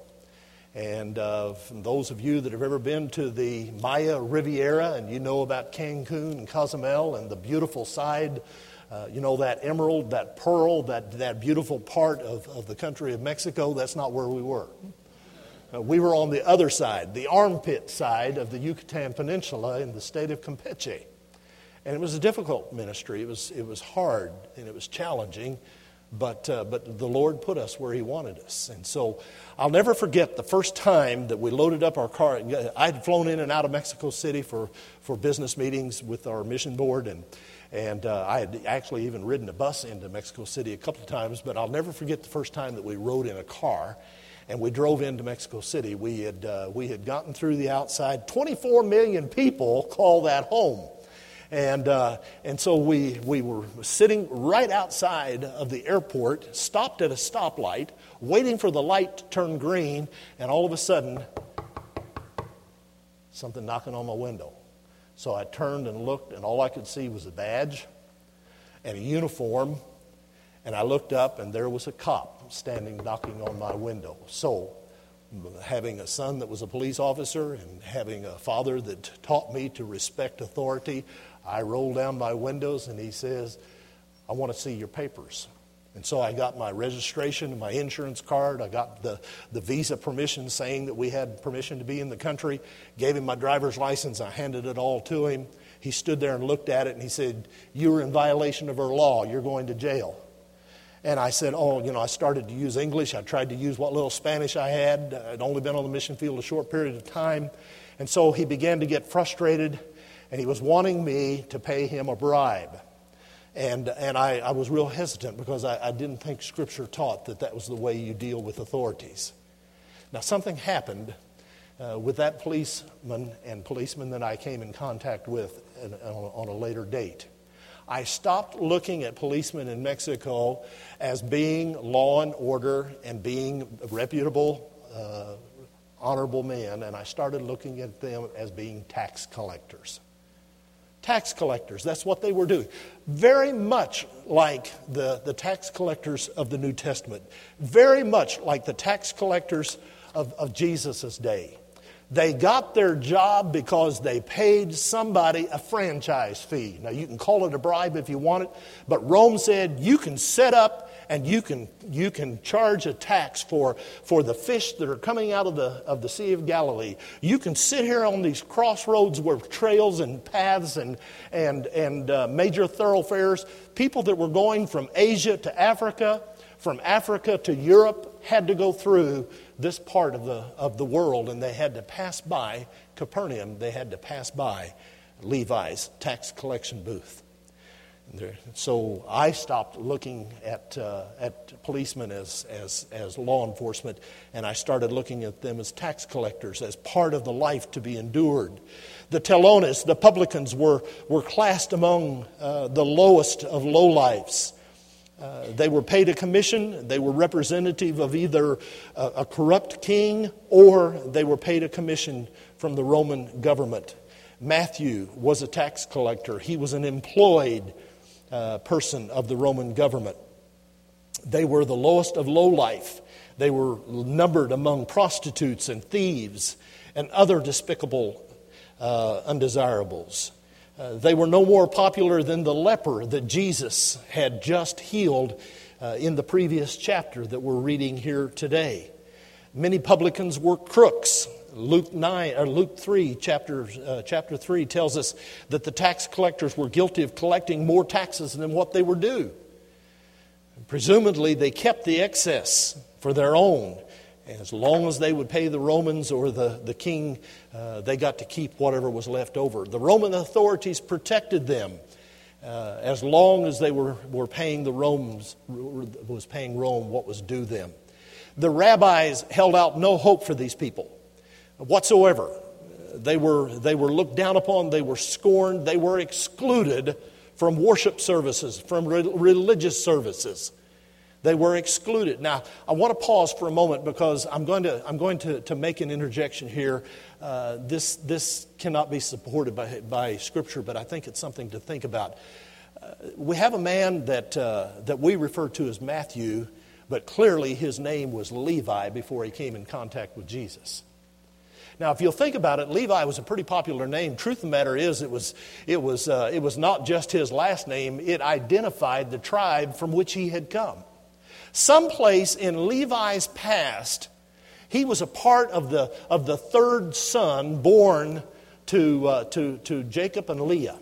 And uh, those of you that have ever been to the Maya Riviera and you know about Cancun and Cozumel and the beautiful side, uh, you know, that emerald, that pearl, that, that beautiful part of, of the country of Mexico, that's not where we were. Uh, we were on the other side, the armpit side of the Yucatan Peninsula in the state of Campeche. And it was a difficult ministry. It was, it was hard and it was challenging. But, uh, but the Lord put us where He wanted us. And so I'll never forget the first time that we loaded up our car. I had flown in and out of Mexico City for, for business meetings with our mission board, and, and uh, I had actually even ridden a bus into Mexico City a couple of times. But I'll never forget the first time that we rode in a car and we drove into Mexico City. We had, uh, we had gotten through the outside. 24 million people call that home. And, uh, and so we, we were sitting right outside of the airport, stopped at a stoplight, waiting for the light to turn green, and all of a sudden, something knocking on my window. So I turned and looked, and all I could see was a badge and a uniform. And I looked up, and there was a cop standing knocking on my window. So, having a son that was a police officer and having a father that taught me to respect authority, I roll down my windows and he says, I want to see your papers. And so I got my registration my insurance card. I got the, the visa permission saying that we had permission to be in the country. Gave him my driver's license. I handed it all to him. He stood there and looked at it and he said, You are in violation of our law. You're going to jail. And I said, Oh, you know, I started to use English. I tried to use what little Spanish I had. I'd only been on the mission field a short period of time. And so he began to get frustrated and he was wanting me to pay him a bribe. And, and I, I was real hesitant because I, I didn't think Scripture taught that that was the way you deal with authorities. Now, something happened uh, with that policeman and policeman that I came in contact with on, on a later date. I stopped looking at policemen in Mexico as being law and order and being reputable, uh, honorable men, and I started looking at them as being tax collectors tax collectors. That's what they were doing. Very much like the, the tax collectors of the New Testament, very much like the tax collectors of, of Jesus' day. They got their job because they paid somebody a franchise fee. Now, you can call it a bribe if you want it, but Rome said you can set up and you can, you can charge a tax for, for the fish that are coming out of the, of the Sea of Galilee. You can sit here on these crossroads where trails and paths and, and, and uh, major thoroughfares, people that were going from Asia to Africa, from Africa to Europe, had to go through this part of the, of the world, and they had to pass by Capernaum. They had to pass by Levi's tax collection booth. So I stopped looking at, uh, at policemen as, as, as law enforcement, and I started looking at them as tax collectors, as part of the life to be endured. The telones, the publicans, were, were classed among uh, the lowest of lowlifes. Uh, they were paid a commission. They were representative of either a, a corrupt king or they were paid a commission from the Roman government. Matthew was a tax collector, he was an employed uh, person of the Roman government. They were the lowest of low life. They were numbered among prostitutes and thieves and other despicable uh, undesirables. Uh, they were no more popular than the leper that Jesus had just healed uh, in the previous chapter that we're reading here today. Many publicans were crooks. Luke 9 or Luke 3 chapter uh, chapter 3 tells us that the tax collectors were guilty of collecting more taxes than what they were due. Presumably they kept the excess for their own. As long as they would pay the Romans or the, the king, uh, they got to keep whatever was left over. The Roman authorities protected them uh, as long as they were, were paying the Romans, was paying Rome what was due them. The rabbis held out no hope for these people whatsoever. They were, they were looked down upon, they were scorned, they were excluded from worship services, from re- religious services. They were excluded. Now, I want to pause for a moment because I'm going to, I'm going to, to make an interjection here. Uh, this, this cannot be supported by, by Scripture, but I think it's something to think about. Uh, we have a man that, uh, that we refer to as Matthew, but clearly his name was Levi before he came in contact with Jesus. Now, if you'll think about it, Levi was a pretty popular name. Truth of the matter is, it was, it was, uh, it was not just his last name, it identified the tribe from which he had come. Someplace in Levi's past, he was a part of the, of the third son born to, uh, to, to Jacob and Leah.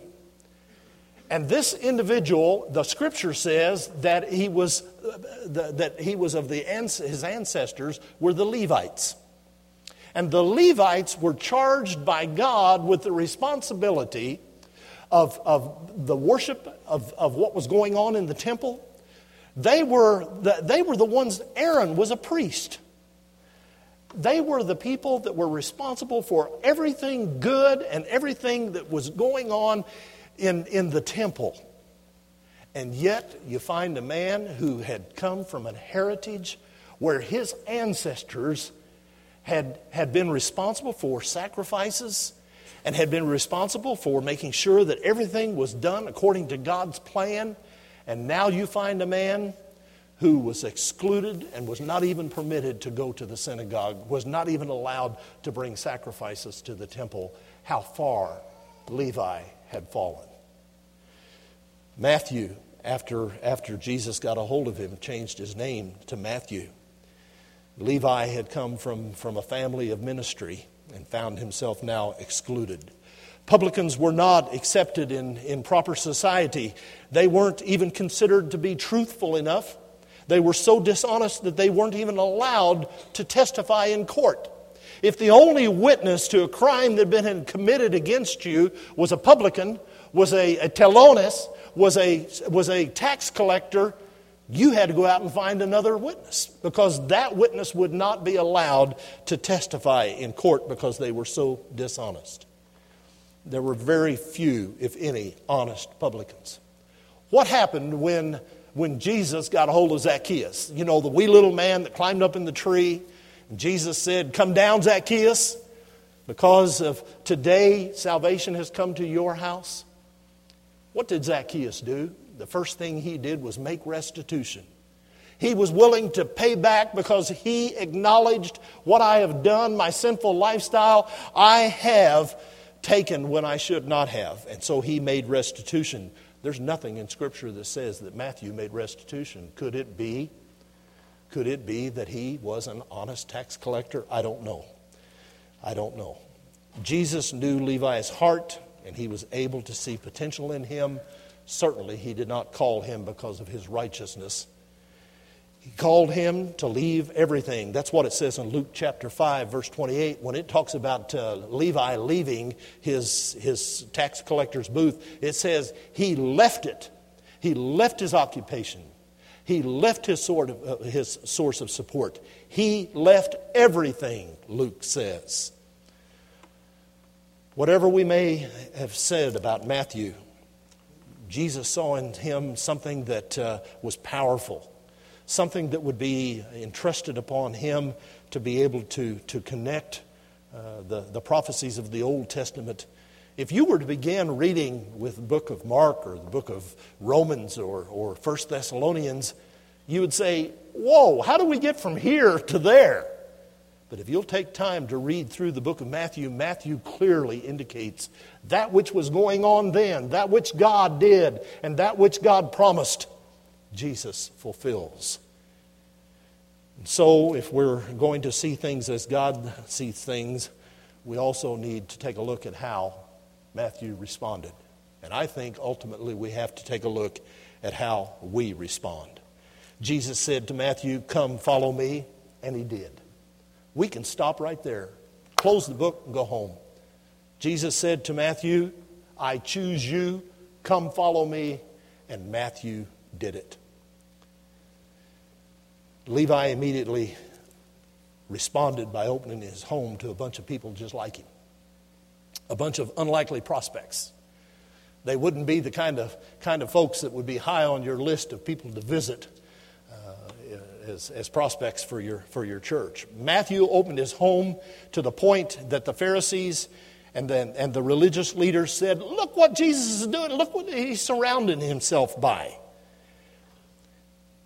And this individual, the scripture says that he was, uh, that he was of the, his ancestors were the Levites. And the Levites were charged by God with the responsibility of, of the worship of, of what was going on in the temple. They were, the, they were the ones, Aaron was a priest. They were the people that were responsible for everything good and everything that was going on in, in the temple. And yet, you find a man who had come from a heritage where his ancestors had, had been responsible for sacrifices and had been responsible for making sure that everything was done according to God's plan. And now you find a man who was excluded and was not even permitted to go to the synagogue, was not even allowed to bring sacrifices to the temple. How far Levi had fallen. Matthew, after, after Jesus got a hold of him, changed his name to Matthew. Levi had come from, from a family of ministry and found himself now excluded. Publicans were not accepted in, in proper society. They weren't even considered to be truthful enough. They were so dishonest that they weren't even allowed to testify in court. If the only witness to a crime that had been committed against you was a publican, was a, a telones, was a, was a tax collector, you had to go out and find another witness because that witness would not be allowed to testify in court because they were so dishonest. There were very few, if any, honest publicans. What happened when, when Jesus got a hold of Zacchaeus? You know, the wee little man that climbed up in the tree. And Jesus said, Come down, Zacchaeus, because of today salvation has come to your house. What did Zacchaeus do? the first thing he did was make restitution. He was willing to pay back because he acknowledged what I have done, my sinful lifestyle, I have taken when I should not have. And so he made restitution There's nothing in Scripture that says that Matthew made restitution. Could it be? Could it be that he was an honest tax collector? I don't know. I don't know. Jesus knew Levi's heart, and he was able to see potential in him. Certainly, he did not call him because of his righteousness. He called him to leave everything. That's what it says in Luke chapter 5, verse 28, when it talks about uh, Levi leaving his, his tax collector's booth. It says he left it. He left his occupation. He left his, sort of, uh, his source of support. He left everything, Luke says. Whatever we may have said about Matthew, Jesus saw in him something that uh, was powerful something that would be entrusted upon him to be able to, to connect uh, the, the prophecies of the Old Testament. If you were to begin reading with the book of Mark or the book of Romans or, or 1 Thessalonians, you would say, Whoa, how do we get from here to there? But if you'll take time to read through the book of Matthew, Matthew clearly indicates that which was going on then, that which God did, and that which God promised Jesus fulfills. So, if we're going to see things as God sees things, we also need to take a look at how Matthew responded. And I think ultimately we have to take a look at how we respond. Jesus said to Matthew, Come, follow me, and he did. We can stop right there, close the book, and go home. Jesus said to Matthew, I choose you, come follow me, and Matthew did it. Levi immediately responded by opening his home to a bunch of people just like him, a bunch of unlikely prospects. They wouldn't be the kind of, kind of folks that would be high on your list of people to visit uh, as, as prospects for your, for your church. Matthew opened his home to the point that the Pharisees and, then, and the religious leaders said, Look what Jesus is doing, look what he's surrounding himself by.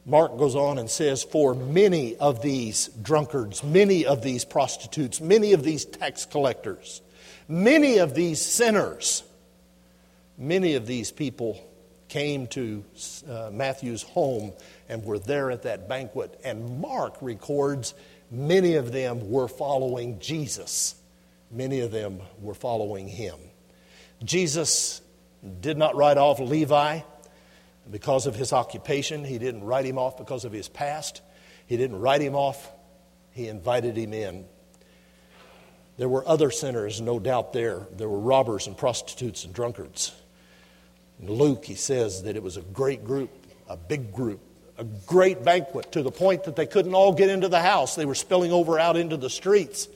Mark goes on and says, For many of these drunkards, many of these prostitutes, many of these tax collectors, many of these sinners, many of these people came to uh, Matthew's home and were there at that banquet. And Mark records many of them were following Jesus, many of them were following him. Jesus did not write off Levi because of his occupation. He didn't write him off because of his past. He didn't write him off, he invited him in. There were other sinners, no doubt, there. There were robbers and prostitutes and drunkards. In Luke, he says that it was a great group, a big group, a great banquet to the point that they couldn't all get into the house. They were spilling over out into the streets.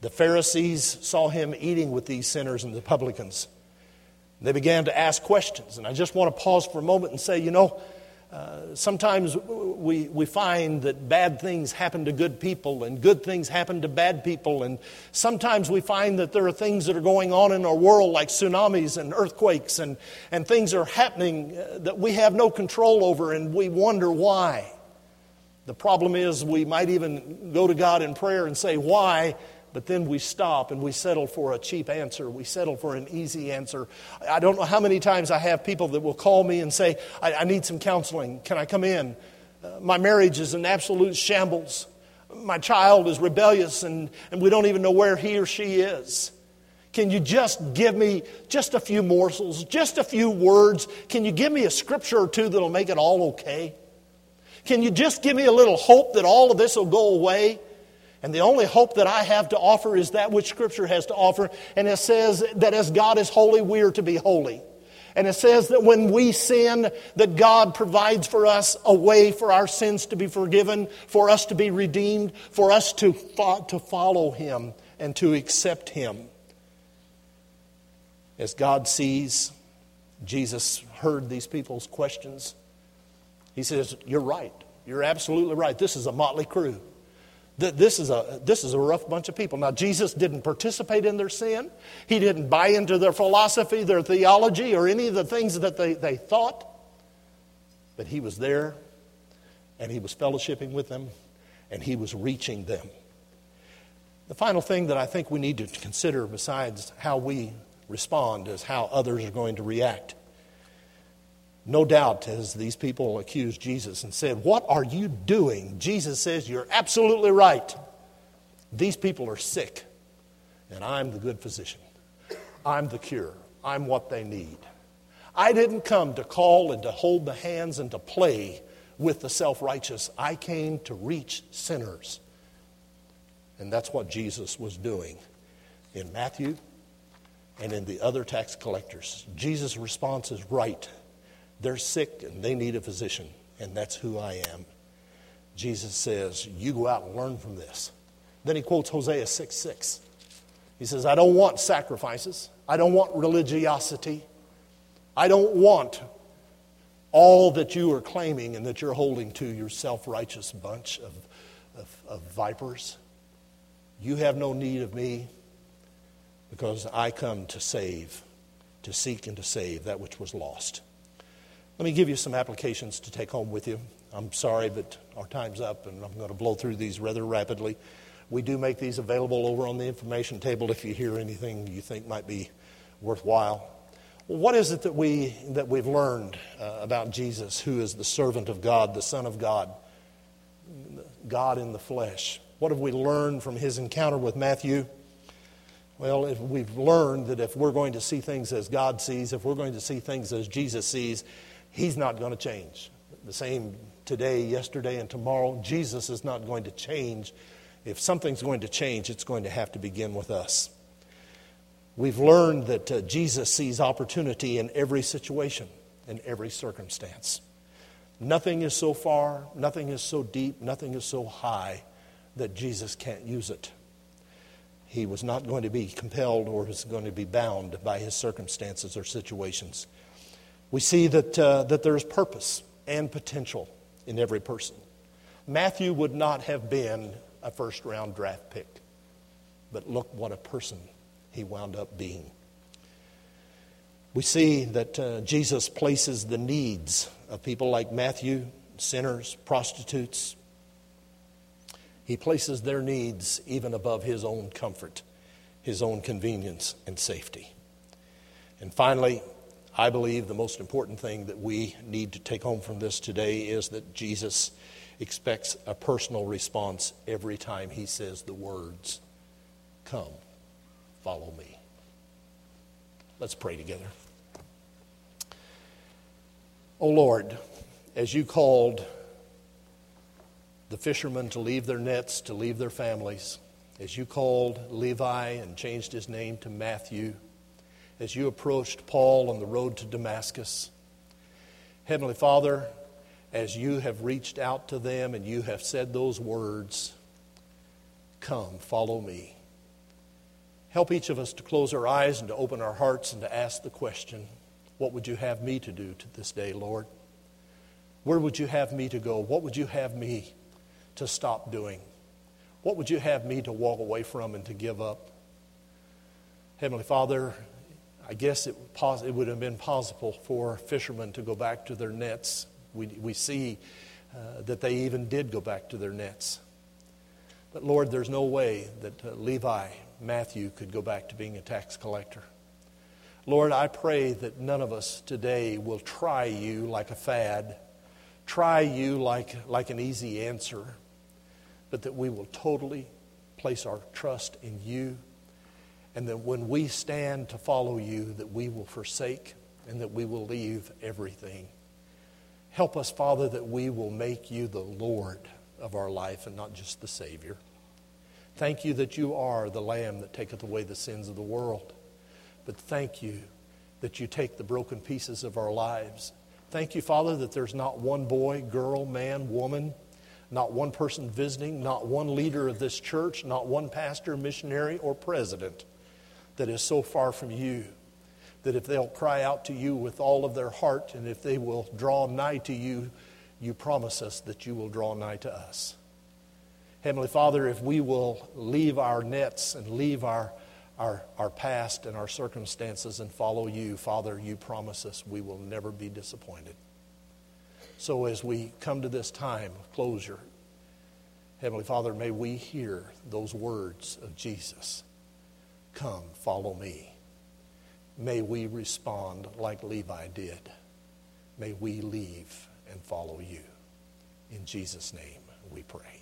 The Pharisees saw him eating with these sinners and the publicans. They began to ask questions. And I just want to pause for a moment and say, you know, uh, sometimes we, we find that bad things happen to good people and good things happen to bad people. And sometimes we find that there are things that are going on in our world, like tsunamis and earthquakes, and, and things are happening uh, that we have no control over, and we wonder why. The problem is, we might even go to God in prayer and say, Why? But then we stop and we settle for a cheap answer. We settle for an easy answer. I don't know how many times I have people that will call me and say, I, I need some counseling. Can I come in? Uh, my marriage is an absolute shambles. My child is rebellious and, and we don't even know where he or she is. Can you just give me just a few morsels, just a few words? Can you give me a scripture or two that'll make it all okay? Can you just give me a little hope that all of this will go away? And the only hope that I have to offer is that which Scripture has to offer. And it says that as God is holy, we are to be holy. And it says that when we sin, that God provides for us a way for our sins to be forgiven, for us to be redeemed, for us to, fo- to follow Him and to accept Him. As God sees, Jesus heard these people's questions. He says, You're right. You're absolutely right. This is a motley crew. This is, a, this is a rough bunch of people. Now, Jesus didn't participate in their sin. He didn't buy into their philosophy, their theology, or any of the things that they, they thought. But He was there, and He was fellowshipping with them, and He was reaching them. The final thing that I think we need to consider, besides how we respond, is how others are going to react. No doubt, as these people accused Jesus and said, What are you doing? Jesus says, You're absolutely right. These people are sick, and I'm the good physician. I'm the cure. I'm what they need. I didn't come to call and to hold the hands and to play with the self righteous. I came to reach sinners. And that's what Jesus was doing in Matthew and in the other tax collectors. Jesus' response is right. They're sick and they need a physician, and that's who I am. Jesus says, You go out and learn from this. Then he quotes Hosea 6 6. He says, I don't want sacrifices. I don't want religiosity. I don't want all that you are claiming and that you're holding to, your self righteous bunch of, of, of, vipers. You have no need of me because I come to save, to seek and to save that which was lost. Let me give you some applications to take home with you. I'm sorry, but our time's up and I'm going to blow through these rather rapidly. We do make these available over on the information table if you hear anything you think might be worthwhile. What is it that, we, that we've learned uh, about Jesus, who is the servant of God, the Son of God, God in the flesh? What have we learned from his encounter with Matthew? Well, if we've learned that if we're going to see things as God sees, if we're going to see things as Jesus sees, he's not going to change. The same today, yesterday, and tomorrow. Jesus is not going to change. If something's going to change, it's going to have to begin with us. We've learned that uh, Jesus sees opportunity in every situation, in every circumstance. Nothing is so far, nothing is so deep, nothing is so high that Jesus can't use it. He was not going to be compelled or was going to be bound by his circumstances or situations. We see that, uh, that there's purpose and potential in every person. Matthew would not have been a first round draft pick, but look what a person he wound up being. We see that uh, Jesus places the needs of people like Matthew, sinners, prostitutes, he places their needs even above his own comfort, his own convenience and safety. And finally, I believe the most important thing that we need to take home from this today is that Jesus expects a personal response every time he says the words, Come, follow me. Let's pray together. O oh Lord, as you called the fishermen to leave their nets, to leave their families, as you called Levi and changed his name to Matthew, as you approached Paul on the road to Damascus. Heavenly Father, as you have reached out to them and you have said those words, Come, follow me. Help each of us to close our eyes and to open our hearts and to ask the question, What would you have me to do to this day, Lord? Where would you have me to go? What would you have me to stop doing? What would you have me to walk away from and to give up? Heavenly Father, I guess it, it would have been possible for fishermen to go back to their nets. We, we see uh, that they even did go back to their nets. But Lord, there's no way that uh, Levi, Matthew, could go back to being a tax collector. Lord, I pray that none of us today will try you like a fad, try you like, like an easy answer, but that we will totally place our trust in you and that when we stand to follow you that we will forsake and that we will leave everything. Help us father that we will make you the lord of our life and not just the savior. Thank you that you are the lamb that taketh away the sins of the world. But thank you that you take the broken pieces of our lives. Thank you father that there's not one boy girl man woman not one person visiting, not one leader of this church, not one pastor, missionary, or president that is so far from you that if they'll cry out to you with all of their heart and if they will draw nigh to you, you promise us that you will draw nigh to us. Heavenly Father, if we will leave our nets and leave our, our, our past and our circumstances and follow you, Father, you promise us we will never be disappointed. So as we come to this time of closure, Heavenly Father, may we hear those words of Jesus Come, follow me. May we respond like Levi did may we leave and follow you. In Jesus' name we pray.